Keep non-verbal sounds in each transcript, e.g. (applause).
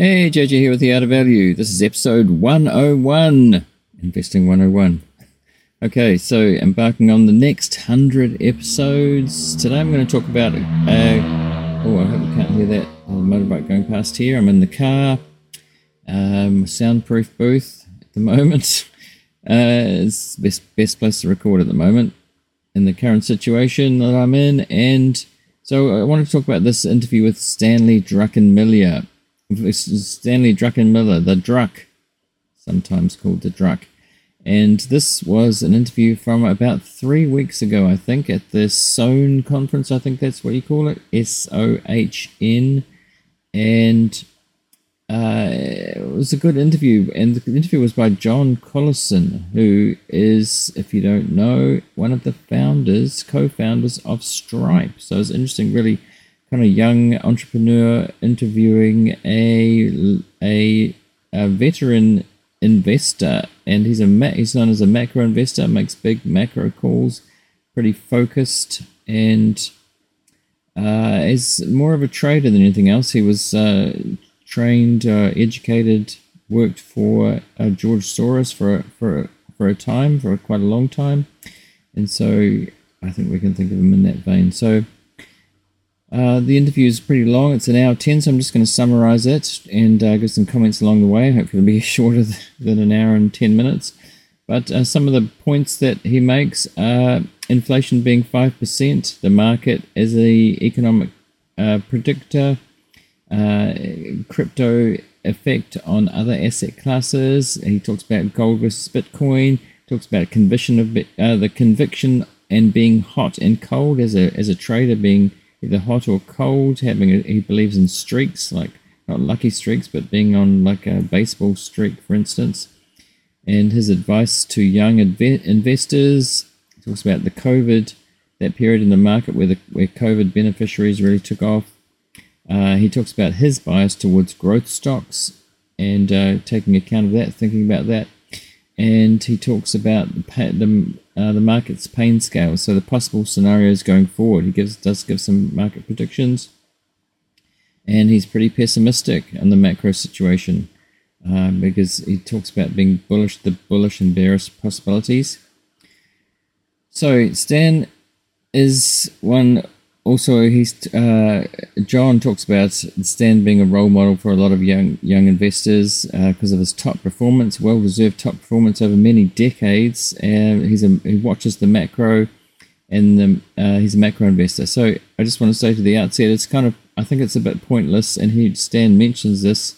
Hey, JJ here with the Art of Value. This is episode 101, Investing 101. Okay, so embarking on the next 100 episodes. Today I'm going to talk about. Uh, oh, I hope you can't hear that uh, motorbike going past here. I'm in the car, um, soundproof booth at the (laughs) moment. Uh, it's the best, best place to record at the moment in the current situation that I'm in. And so I want to talk about this interview with Stanley Druckenmiller. Stanley Druckenmiller, the Druck, sometimes called the Druck. And this was an interview from about three weeks ago, I think, at the Sohn conference. I think that's what you call it S O H N. And uh, it was a good interview. And the interview was by John Collison, who is, if you don't know, one of the founders, co founders of Stripe. So it's interesting, really kind of young entrepreneur interviewing a a, a veteran investor, and he's a he's known as a macro investor, makes big macro calls, pretty focused, and uh, is more of a trader than anything else. He was uh, trained, uh, educated, worked for uh, George Soros for for for a time, for quite a long time, and so I think we can think of him in that vein. So. Uh, the interview is pretty long. It's an hour 10, so I'm just going to summarize it and uh, give some comments along the way. Hopefully, it'll be (laughs) shorter than an hour and 10 minutes. But uh, some of the points that he makes are inflation being 5%, the market as a economic uh, predictor, uh, crypto effect on other asset classes. He talks about gold versus Bitcoin, talks about conviction of the conviction and being hot and cold as a, as a trader being either hot or cold. Having a, he believes in streaks, like not lucky streaks, but being on like a baseball streak, for instance. And his advice to young inve- investors he talks about the COVID, that period in the market where the where COVID beneficiaries really took off. Uh, he talks about his bias towards growth stocks and uh, taking account of that, thinking about that. And he talks about the, the uh, the market's pain scale, so the possible scenarios going forward. He gives does give some market predictions, and he's pretty pessimistic on the macro situation uh, because he talks about being bullish, the bullish and bearish possibilities. So Stan is one also he's uh, John talks about Stan being a role model for a lot of young young investors because uh, of his top performance, well deserved top performance over many decades. And he's a, he watches the macro, and the, uh, he's a macro investor. So I just want to say to the outset, it's kind of I think it's a bit pointless, and he Stan mentions this.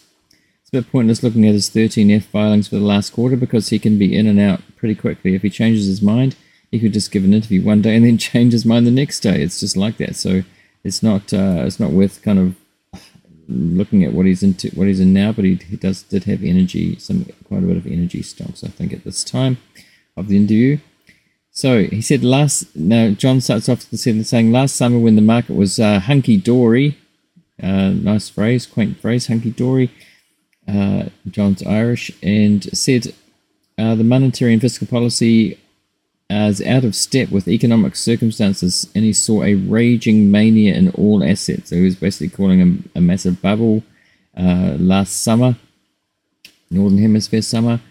It's a bit pointless looking at his 13F filings for the last quarter because he can be in and out pretty quickly if he changes his mind he could just give an interview one day and then (laughs) change his mind the next day. It's just like that. So it's not uh, it's not worth kind of looking at what he's into what he's in now. But he, he does did have energy, some quite a bit of energy stocks, I think, at this time of the interview. So he said last. Now John starts off the sentence saying last summer when the market was uh, hunky dory. Uh, nice phrase, quaint phrase, hunky dory. Uh, John's Irish and said uh, the monetary and fiscal policy as out of step with economic circumstances, and he saw a raging mania in all assets. So he was basically calling a, a massive bubble uh, last summer, Northern Hemisphere summer.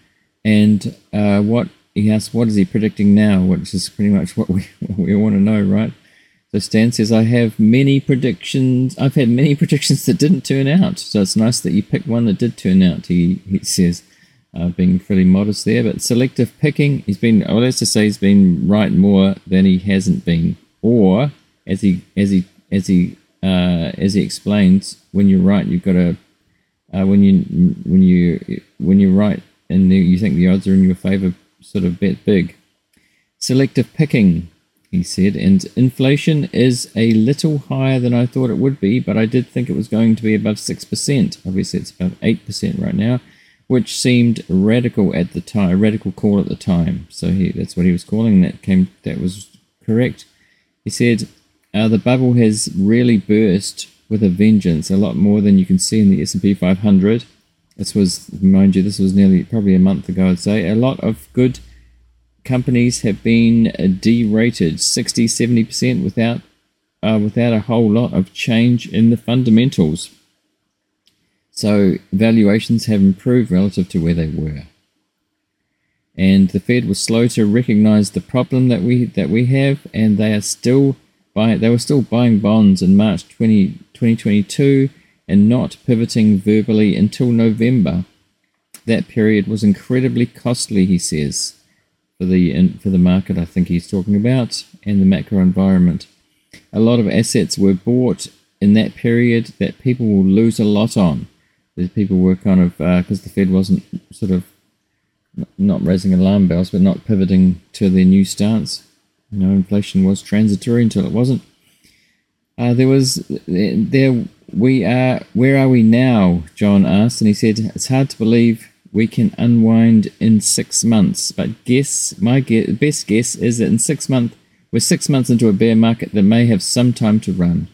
And uh, what he asked, what is he predicting now? Which is pretty much what we, (laughs) what we want to know, right? So Stan says, I have many predictions. I've had many (laughs) predictions that didn't turn out. So it's nice that you picked one that did turn out, he, he says uh, being fairly modest there. But selective picking, he's been, well, let's just say he's been right more than he hasn't been. Or, as he as he as he uh, as he explains, when you're right, you've got to uh, when you when you when you're right and you think the odds are in your favor, sort of bet big. Selective picking, he said, and inflation is a little higher than I thought it would be, but I did think it was going to be above six percent. Obviously, it's about eight percent right now which seemed radical at the time, radical call at the time. So he, that's what he was calling. That came, that was correct. He said, uh, "The bubble has really burst with a vengeance, a lot more than you can see in the S&P 500." This was, mind you, this was nearly probably a month ago. I'd say a lot of good companies have been derated 60, 70 percent without uh, without a whole lot of change in the fundamentals. So valuations have improved relative to where they were. And the Fed was slow to recognize the problem that we that we have, and they are still buy, they were still buying bonds in March 20, 2022 and not pivoting verbally until November. That period was incredibly costly, he says, for the for the market. I think he's talking about and the macro environment. A lot of assets were bought in that period that people will lose a lot on. The people were kind of because uh, the Fed wasn't sort of not raising alarm bells, but not pivoting to their new stance. You know, inflation was transitory until it wasn't. Uh, there was there we are. Where are we now? John asked, and he said it's hard to believe we can unwind in six months. But guess my guess, best guess is that in six months we're six months into a bear market that may have some time to run.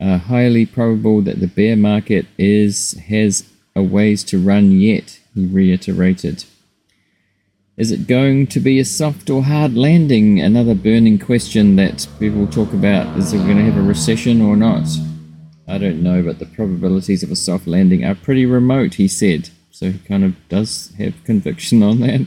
Highly probable that the bear market is has a ways to run yet. He reiterated. Is it going to be a soft or hard landing? Another burning question that people talk about. Is it going to have a recession or not? I don't know, but the probabilities of a soft landing are pretty remote, he said. So he kind of does have conviction on that.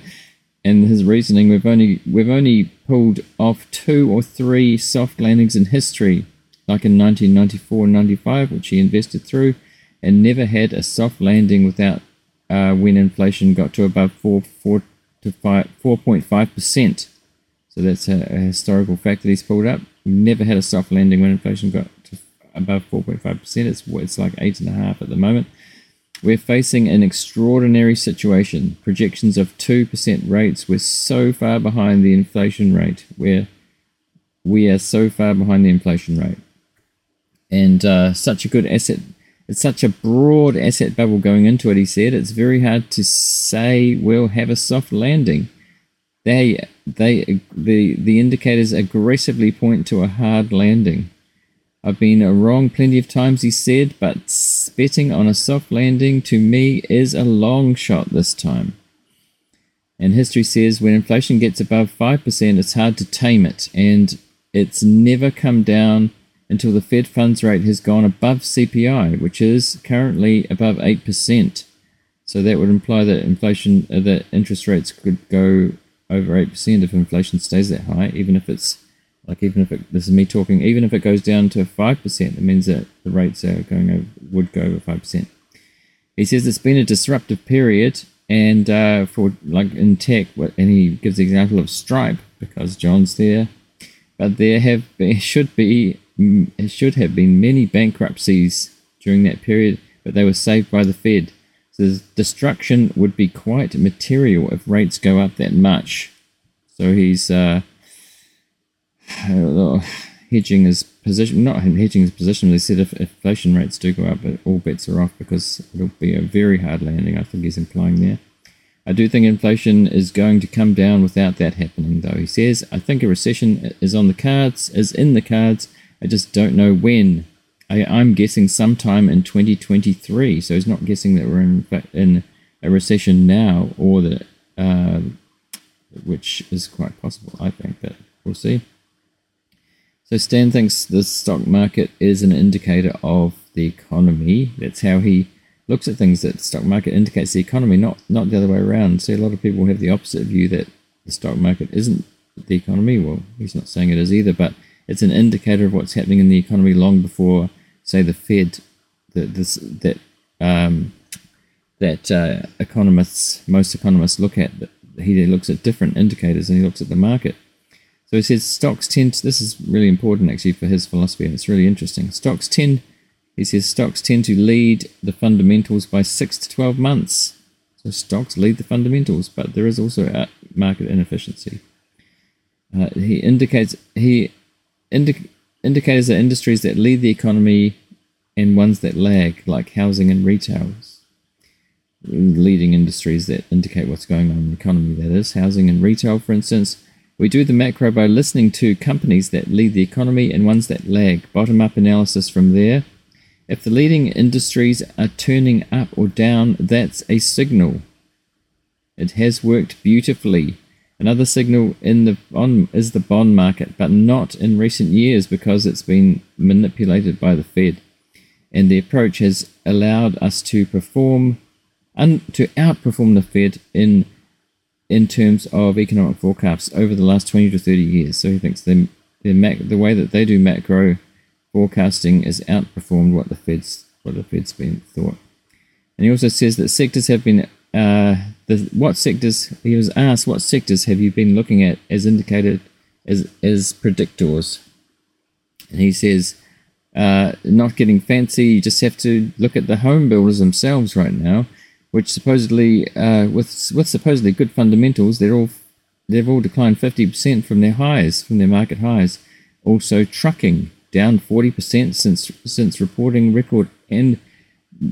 And his reasoning, we've only we've only pulled off two or three soft landings in history, like in 1994 and 95, which he invested through, and never had a soft landing without uh, when inflation got to above four four to 4.5%. So that's a, a, historical fact that he's pulled up. We never had a soft landing when inflation got to above 4.5%. It's, it's like 8.5 at the moment. We're facing an extraordinary situation. Projections of 2% rates. We're so far behind the inflation rate. We're, we are so far behind the inflation rate. And uh, such a good asset it's such a broad asset bubble going into it, he said. It's very hard to say we'll have a soft landing. They, they, the, the indicators aggressively point to a hard landing. I've been wrong plenty of times, he said, but betting on a soft landing to me is a long shot this time. And history says when inflation gets above 5%, it's hard to tame it, and it's never come down until the Fed funds rate has gone above CPI, which is currently above 8%. So that would imply that inflation, uh, that interest rates could go over 8% if inflation stays that high, even if it's like even if it, this is me talking, even if it goes down to 5%, it means that the rates are going over, would go over 5%. He says it's been a disruptive period and uh, for like in tech, and he gives the example of Stripe because John's there, but there have been, (laughs) should be it should have been many bankruptcies during that period, but they were saved by the Fed. So the destruction would be quite material if rates go up that much. So he's uh, hedging his position, not hedging his position. They said if inflation rates do go up, but all bets are off because it'll be a very hard landing. I think he's implying there. I do think inflation is going to come down without that happening, though. He says, I think a recession is on the cards, is in the cards, I just don't know when. I, am guessing sometime in 2023. So he's not guessing that we're in in a recession now, or that uh, which is quite possible. I think that we'll see. So Stan thinks the stock market is an indicator of the economy. That's how he looks at things. That stock market indicates the economy, not not the other way around. See, a lot of people have the opposite view that the stock market isn't the economy. Well, he's not saying it is either, but it's an indicator of what's happening in the economy long before, say, the Fed, the, this, that um, that uh, economists, most economists look at. He looks at different indicators and he looks at the market. So he says stocks tend. To, this is really important actually for his philosophy, and it's really interesting. Stocks tend. He says stocks tend to lead the fundamentals by six to twelve months. So stocks lead the fundamentals, but there is also market inefficiency. Uh, he indicates he indi- indicators are industries that lead the economy and ones that lag, like housing and retail. Leading industries that indicate what's going on in the economy, that is, housing and retail, for instance. We do the macro by listening to companies that lead the economy and ones that lag. Bottom up analysis from there. If the leading industries are turning up or down, that's a signal. It has worked beautifully Another signal in the bond is the bond market, but not in recent years because it's been manipulated by the Fed. and the approach has allowed us to perform and to outperform the Fed in in terms of economic forecasts over the last 20 to 30 years. So he thinks the the, mac, the way that they do macro forecasting has outperformed what the Fed's what the Fed's been thought. And he also says that sectors have been uh, the what sectors he was asked what sectors have you been looking at as indicated as as predictors, and he says. Uh, not getting fancy, you just have to look at the home builders themselves right now which supposedly, uh, with with supposedly good fundamentals, they're all they've all declined 50% from their highs, from their market highs. Also, trucking down 40% since since reporting record and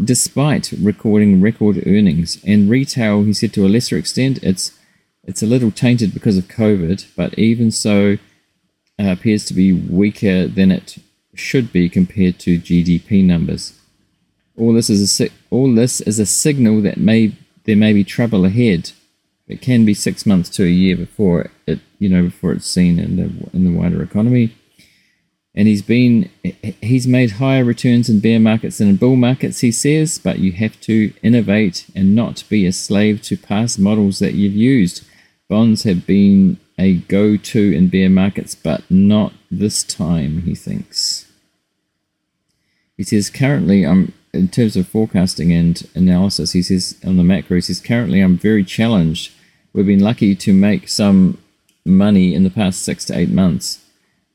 despite recording record earnings. And retail, he said, to a lesser extent, it's it's a little tainted because of COVID, but even so, uh, appears to be weaker than it should be compared to GDP numbers. All this is a all this is a signal that may there may be trouble ahead. It can be six months to a year before it you know before it's seen in the in the wider economy. And he's been he's made higher returns in bear markets than in bull markets, he says, but you have to innovate and not be a slave to past models that you've used. Bonds have been a go-to in bear markets, but not this time, he thinks. He says currently I'm in terms of forecasting and analysis, he says on the macro, he says currently I'm very challenged. We've been lucky to make some money in the past six to eight months,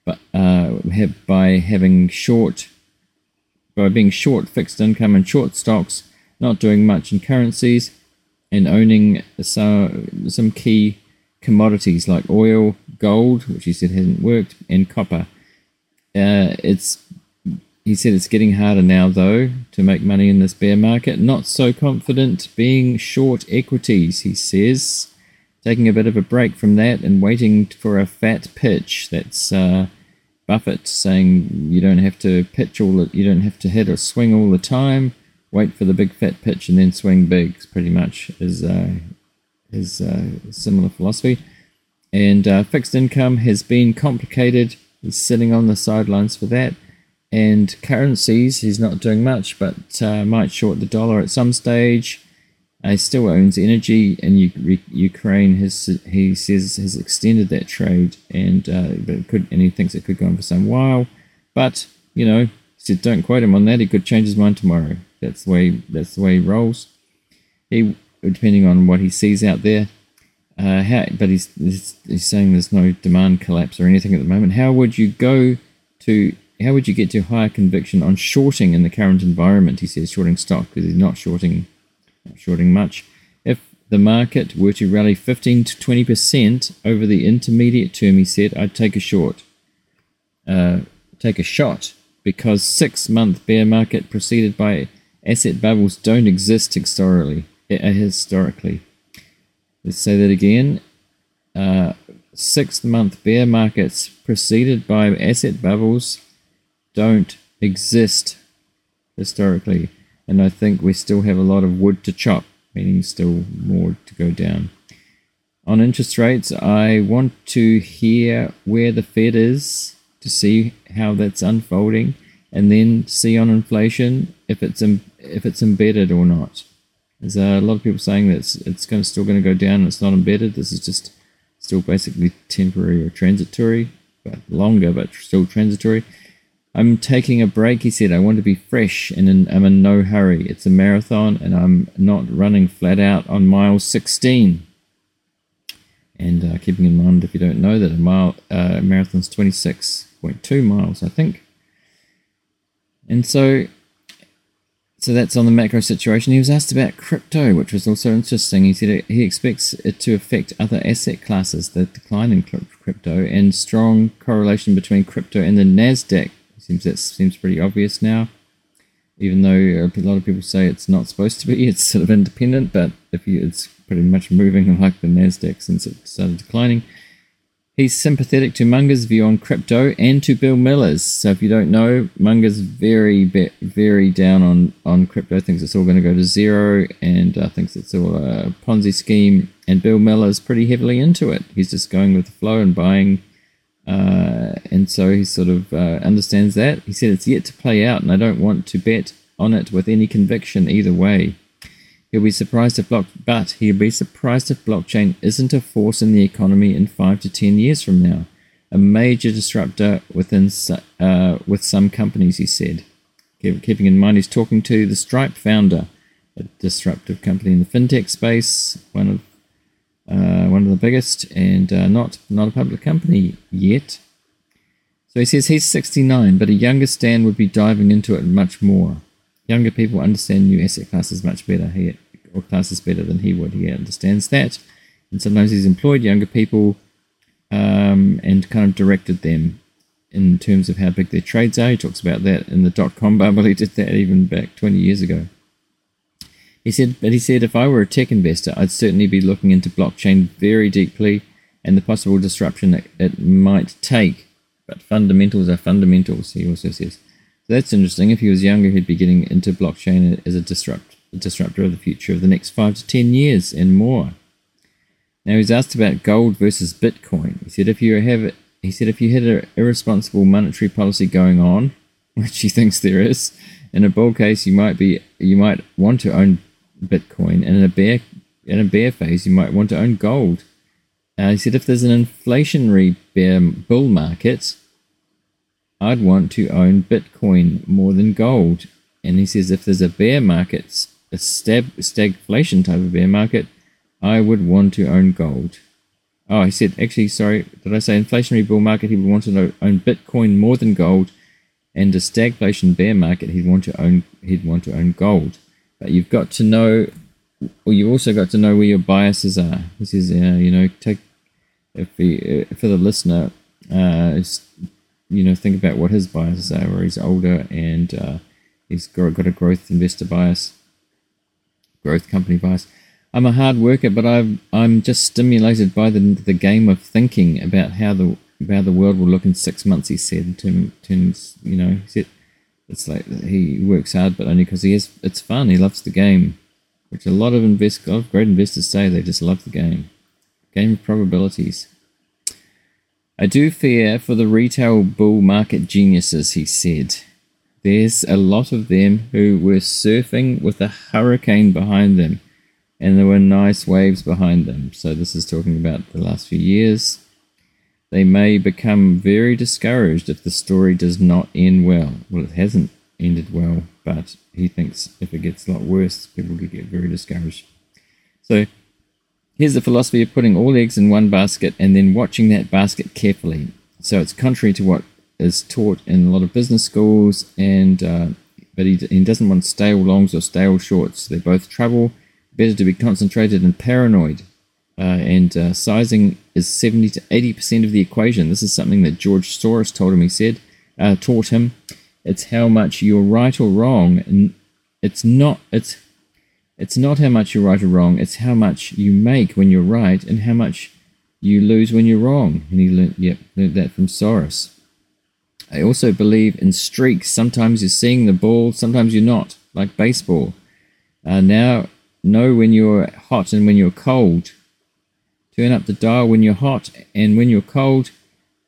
but uh, by having short, by being short fixed income and short stocks, not doing much in currencies, and owning some some key commodities like oil, gold, which he said hasn't worked, and copper. Uh, it's he said it's getting harder now, though, to make money in this bear market. Not so confident being short equities, he says. Taking a bit of a break from that and waiting for a fat pitch. That's uh, Buffett saying you don't have to pitch all the, you don't have to hit or swing all the time. Wait for the big fat pitch and then swing big. Pretty much is uh, his uh, similar philosophy. And uh, fixed income has been complicated. He's sitting on the sidelines for that and currencies, he's not doing much, but uh, might short the dollar at some stage. He still owns energy, and U- Ukraine he says has extended that trade, and uh, but it could and he thinks it could go on for some while. But you know, he said don't quote him on that. He could change his mind tomorrow. That's the way that's the way he rolls. He depending on what he sees out there. Uh, how, but he's, he's he's saying there's no demand collapse or anything at the moment. How would you go to how would you get to higher conviction on shorting in the current environment? He says shorting stock because he's not shorting, not shorting much. If the market were to rally 15 to 20 percent over the intermediate term, he said, I'd take a short, uh, take a shot because six month bear market preceded by asset bubbles don't exist historically. Uh, historically, let's say that again. Uh, six month bear markets preceded by asset bubbles don't exist historically. And I think we still have a lot of wood to chop, meaning still more to go down. On interest rates, I want to hear where the Fed is to see how that's unfolding, and then see on inflation if it's Im- if it's embedded or not. There's a lot of people saying that it's, it's going to, still going to go down it's not embedded. This is just still basically temporary or transitory, but longer, but still transitory. I'm taking a break, he said. I want to be fresh and in, I'm in no hurry. It's a marathon and I'm not running flat out on mile 16. And uh, keeping in mind, if you don't know, that a mile uh, marathon's 26.2 miles, I think. And so, so that's on the macro situation. He was asked about crypto, which was also interesting. He said he expects it to affect other asset classes, the decline in crypto, and strong correlation between crypto and the Nasdaq Seems that seems pretty obvious now. Even though a lot of people say it's not supposed to be, (laughs) it's sort of independent. But if you, it's pretty much moving (laughs) like the Nasdaq since it started declining. He's sympathetic to Munger's view on crypto and to Bill Miller's. So if you don't know, Munger's very, very down on, on crypto, thinks it's all going to go to zero and uh, thinks it's all a Ponzi scheme. And Bill Miller's pretty heavily into it. He's just going with the flow and buying Uh, and so he sort of uh, understands that. He said it's yet to play out, and I don't want to bet on it with any conviction either way. He'll be surprised if block, but he'll be surprised if blockchain isn't a force in the economy in five to ten years from now, a major disruptor within uh, with some companies. He said, keeping in mind he's talking to the Stripe founder, a disruptive company in the fintech space, one of uh, one of the biggest, and uh, not not a public company yet. So he says he's 69, but a younger Stan would be diving into it much more. Younger people understand new asset classes much better, he, or classes better than he would. He understands that, and sometimes he's employed younger people um, and kind of directed them in terms of how big their trades are. He talks about that in the dot com bubble. He did that even back 20 years ago. He said, but he said, if I were a tech investor, I'd certainly be looking into blockchain very deeply and the possible disruption that it might take. But fundamentals are fundamentals, he also says. So that's interesting. If he was younger, he'd be getting into blockchain as a, disrupt, a disruptor of the future of the next five to ten years and more. Now he's asked about gold versus Bitcoin. He said if you have he said if you had an irresponsible monetary policy going on, (laughs) which he thinks there is, in a bull case you might be you might want to own Bitcoin, and in a bear in a bear phase, you might want to own gold. Uh, he said if there's an inflationary bear bull market, I'd want to own Bitcoin more than gold. And he says if there's a bear market, a stab, stagflation type of bear market, I would want to own gold. Oh, he said actually, sorry, did I say inflationary bull market? He would want to own Bitcoin more than gold, and a stagflation bear market, he'd want to own he'd want to own gold. But you've got to know, or you've also got to know where your biases are. This is, uh, you know, take if uh, for the listener, uh, you know, think about what his biases are. Where he's older and uh, he's got, a growth investor bias, growth company bias. I'm a hard worker, but I'm I'm just stimulated by the the game of thinking about how the how the world will look in six months. He said, in terms, you know, he said it's like he works hard, but only because he is. It's fun. He loves the game, which a lot of invest, of great investors say they just love the game. Game of probabilities. I do fear for the retail bull market geniuses, he said. There's a lot of them who were surfing with a hurricane behind them, and there were nice waves behind them. So, this is talking about the last few years. They may become very discouraged if the story does not end well. Well, it hasn't ended well, but he thinks if it gets a lot worse, people could get very discouraged. So here's the philosophy of putting all eggs in one basket and then watching that basket carefully. So it's contrary to what is taught in a lot of business schools, and uh, but he, he doesn't want stale longs or stale shorts. They're both trouble. Better to be concentrated and paranoid uh, and uh, sizing is 70 to 80% of the equation. This is something that George Soros told him, he said, uh, taught him. It's how much you're right or wrong. And it's not, it's, it's not how much you're right or wrong. It's how much you make when you're right and how much you lose when you're wrong. And he learned, yep, learned that from Soros. I also believe in streaks. Sometimes you're seeing the ball, sometimes you're not, like baseball. Uh, now, know when you're hot and when you're cold. Turn up the dial when you're hot, and when you're cold,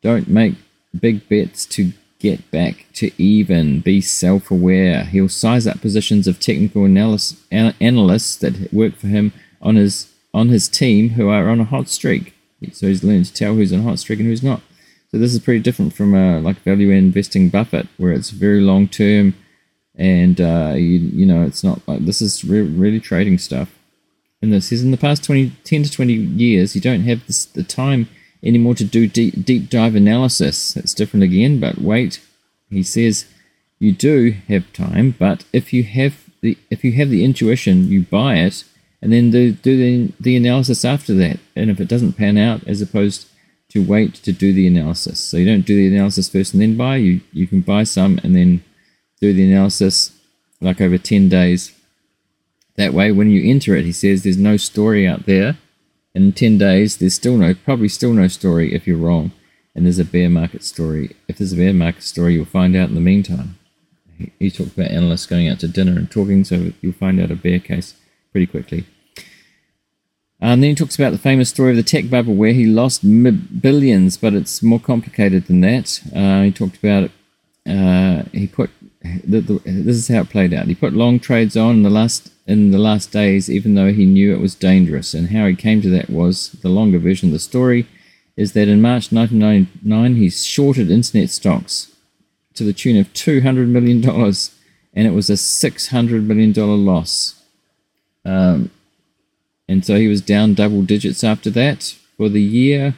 don't make big bets to get back to even. Be self aware. He'll size up positions of technical analysis, analysts that work for him on his on his team who are on a hot streak. So he's learned to tell who's on a hot streak and who's not. So this is pretty different from a like value investing Buffett, where it's very long term, and uh, you, you know it's not like this is re- really trading stuff and this is in the past 20, 10 to 20 years, you don't have this, the time anymore to do deep, deep dive analysis. It's different again, but wait, he says you do have time, but if you have the if you have the intuition, you buy it, and then do do the, the analysis after that. And if it doesn't pan out, as opposed to wait to do the analysis, so you don't do the analysis first and then buy. You you can buy some and then do the analysis like over ten days that way, when you enter it, he says there's no story out there. And in 10 days, there's still no, probably still no story if you're wrong. And there's a bear market story. If there's a bear market story, you'll find out in the meantime. He, he talked about analysts going out to dinner and talking, so you'll find out a bear case pretty quickly. And then he talks about the famous story of the tech bubble where he lost billions, but it's more complicated than that. Uh, he talked about it. Uh, he put the, the, this is how it played out. He put long trades on in the last in the last days, even though he knew it was dangerous. And how he came to that was the longer version of the story is that in March 1999 he shorted internet stocks to the tune of 200 million dollars, and it was a 600 million dollar loss. Um, and so he was down double digits after that for the year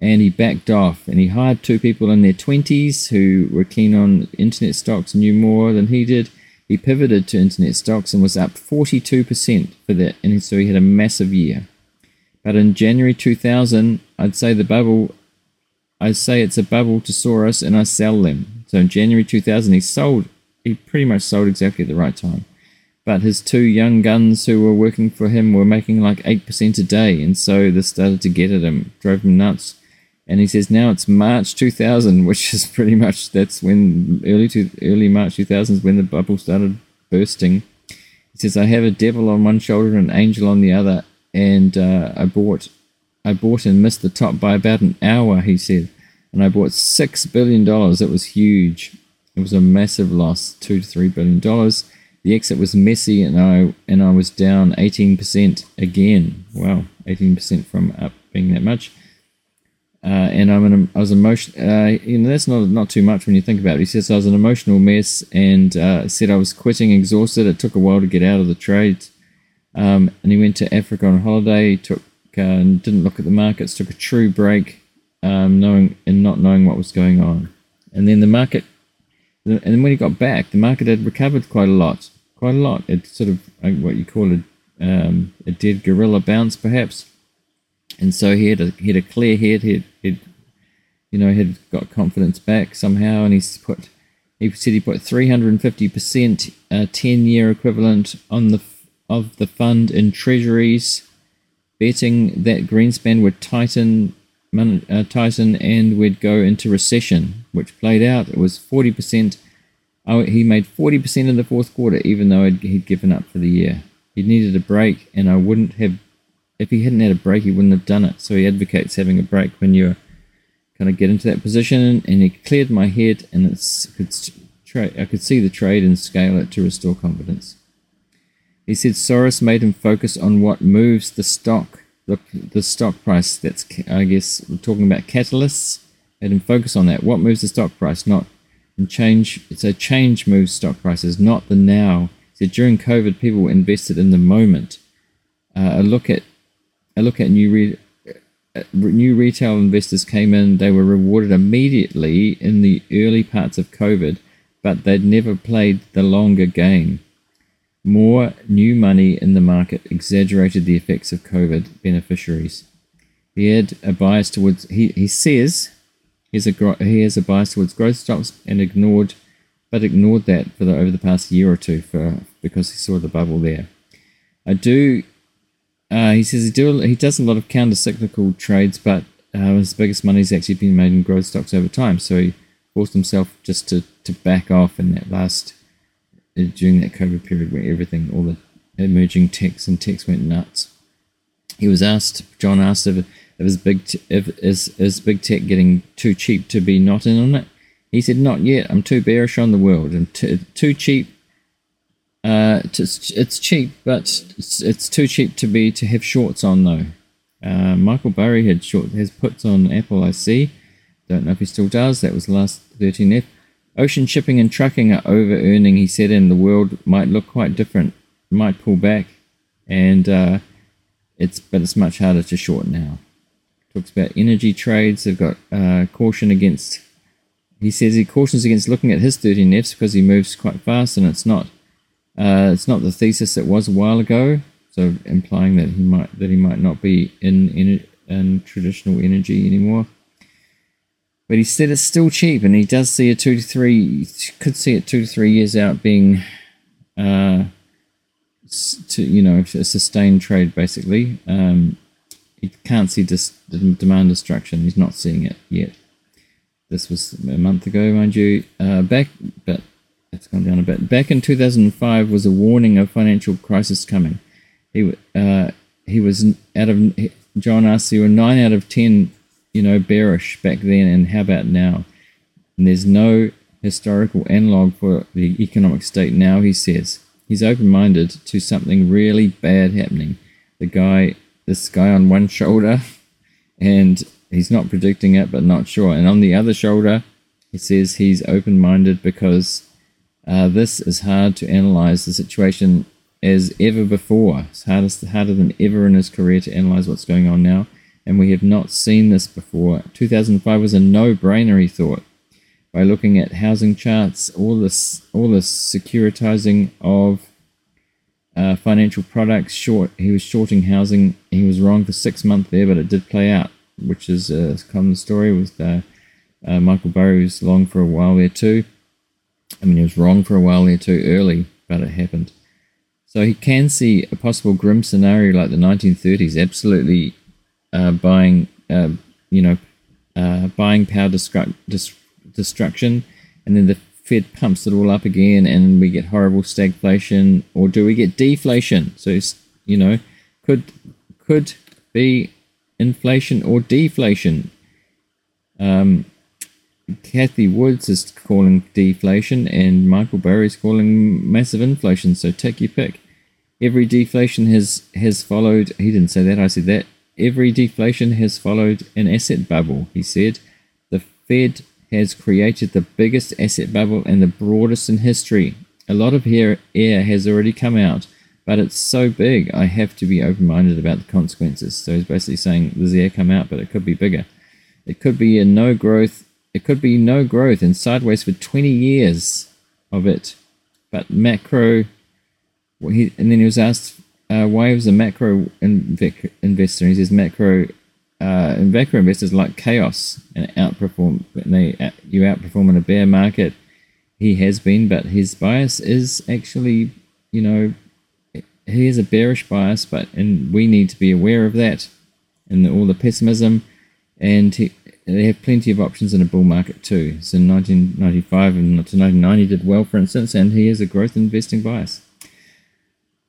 and he backed off and he hired two people in their 20s who were keen on internet stocks knew more than he did. He pivoted to internet stocks and was up 42% for that and so he had a massive year. But in january 2000 i'd say the bubble i say it's a bubble to Soros and i sell them. So in january 2000 he sold he pretty much sold exactly at the right time. But his two young guns who were working for him were making like 8% a day and so this started to get at him drove him nuts and he says now it's March 2000, which is pretty much that's when early to early March 2000 is when the bubble started bursting. He says I have a devil on one shoulder and an angel on the other, and uh, I bought I bought and missed the top by about an hour. He said, and I bought six billion dollars. It was huge. It was a massive loss, two to three billion dollars. The exit was messy, and I and I was down 18% again. Wow, 18% from up being that much. Uh, and I'm an, I was emotional. Uh, you know, that's not not too much when you think about it. He says I was an emotional mess and uh, said I was quitting, exhausted. It took a while to get out of the trade. Um, and he went to Africa on holiday. Took uh, didn't look at the markets. Took a true break, um, knowing and not knowing what was going on. And then the market, and then when he got back, the market had recovered quite a lot, quite a lot. It's sort of what you call a um, a dead gorilla bounce, perhaps and so he had a he had a clear head. He had, you know, had got confidence back somehow, and he's put. He said he put 350 percent, uh, 10 year equivalent on the of the fund in treasuries, betting that Greenspan would tighten, uh, tighten, and would go into recession, which played out. It was 40 percent. Oh, he made 40 percent in the fourth quarter, even though he'd given up for the year. He needed a break, and I wouldn't have if he hadn't had a break, he wouldn't have done it. So he advocates having a break when you're kind of get into that position. And he cleared my head, and it's could tra- I could see the trade and scale it to restore confidence. He said Soros made him focus on what moves the stock, the, the stock price. That's I guess we're talking about catalysts. Made him focus on that. What moves the stock price, not and change. So change moves stock prices, not the now. He said during COVID, people invested in the moment. Uh, a look at I look at new re- uh, new retail investors came in. They were rewarded immediately in the early parts of COVID, but they'd never played the longer game. More new money in the market exaggerated the effects of COVID beneficiaries. He had a bias towards. He, he says he has a he has a bias towards growth stocks and ignored, but ignored that for the over the past year or two for because he saw the bubble there. I do uh, he says he do he does a lot of counter cyclical trades, but uh, his biggest money money's actually been made in growth stocks over time. So he forced himself just to, to back off in that last uh, during that COVID period where everything, all the emerging techs and techs went nuts. He was asked, John asked if, if is big t- if is is big tech getting too cheap to be not in on it. He said, "Not yet. I'm too bearish on the world and t- too cheap it's, it's cheap, but it's, it's too cheap to be to have shorts on though. Uh, Michael Burry had short has puts on Apple. I see. Don't know if he still does. That was last 13F. Ocean shipping and trucking are over earning. He said, and the world might look quite different. Might pull back, and uh, it's but it's much harder to short now. Talks about energy trades. They've got uh, caution against. He says he cautions against looking at his 13Fs because he moves quite fast, and it's not uh, it's not the thesis it was a while ago, so implying that he might that he might not be in in, in traditional energy anymore. But he said it's still cheap, and he does see a two to three could see it two to three years out being, uh, to you know, a sustained trade basically. Um, he can't see dis- demand destruction. He's not seeing it yet. This was a month ago, mind you. Uh, back, but it's gone down a bit. Back in 2005 was a warning of financial crisis coming. He uh, he was out of John asked you were nine out of ten, you know, bearish back then, and how about now? And there's no historical analog for the economic state now. He says he's open-minded to something really bad happening. The guy, this guy on one shoulder, (laughs) and he's not predicting it, but not sure. And on the other shoulder, he says he's open-minded because uh, this is hard to analyze the situation as ever before. It's harder than ever in his career to analyze what's going on now, and we have not seen this before. 2005 was a no-brainer, he thought, by looking at housing charts, all this, all this securitizing of uh, financial products. Short, he was shorting housing. He was wrong for six months there, but it did play out, which is a common story with uh, uh, Michael Burry long for a while there too. I mean, he was wrong for a while there too early, but it happened. So he can see a possible grim scenario like the 1930s, absolutely uh, buying, uh, you know, uh, buying power destruct, destruction, and then the Fed pumps it all up again, and we get horrible stagflation, or do we get deflation? So you know, could could be inflation or deflation. Um, Cathie Woods is calling deflation, and Michael Burry is calling massive inflation. So take your pick. Every deflation has has followed. He didn't say that. I said that. Every deflation has followed an asset bubble. He said, the Fed has created the biggest asset bubble and the broadest in history. A lot of air, air has already come out, but it's so big. I have to be open-minded about the consequences. So he's basically saying there's air come out, but it could be bigger. It could be a no growth it could be no growth and sideways for 20 years of it. But macro, he, and then he was asked uh, why he was a macro inv- investor. He says macro, uh, macro investors like chaos and outperform. And they uh, you outperform in a bear market. He has been, but his bias is actually, you know, he has a bearish bias, but and we need to be aware of that and all the pessimism. And he, they have plenty of options in a bull market too. So 1995 and to 1990 did well, for instance, and he has a growth investing bias.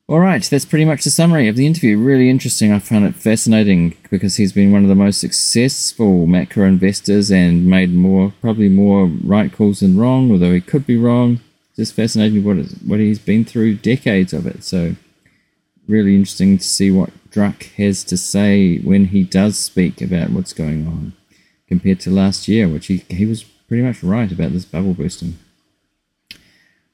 All right, that's pretty much the summary of the interview. Really interesting. I found it fascinating because he's been one of the most successful macro investors and made more, probably more right calls than wrong, although he could be wrong. Just fascinating what what he's been through, decades of it. So, really interesting to see what Druck has to say when he does speak about what's going on compared to last year, which he, he was pretty much right about this bubble boosting.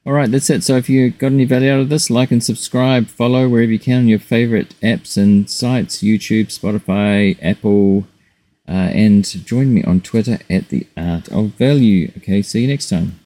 Alright, that's it. So if you got any value out of this, like and subscribe, follow wherever you can on your favorite apps and sites, YouTube, Spotify, Apple, uh, and join me on Twitter at the Art of Value. Okay, see you next time.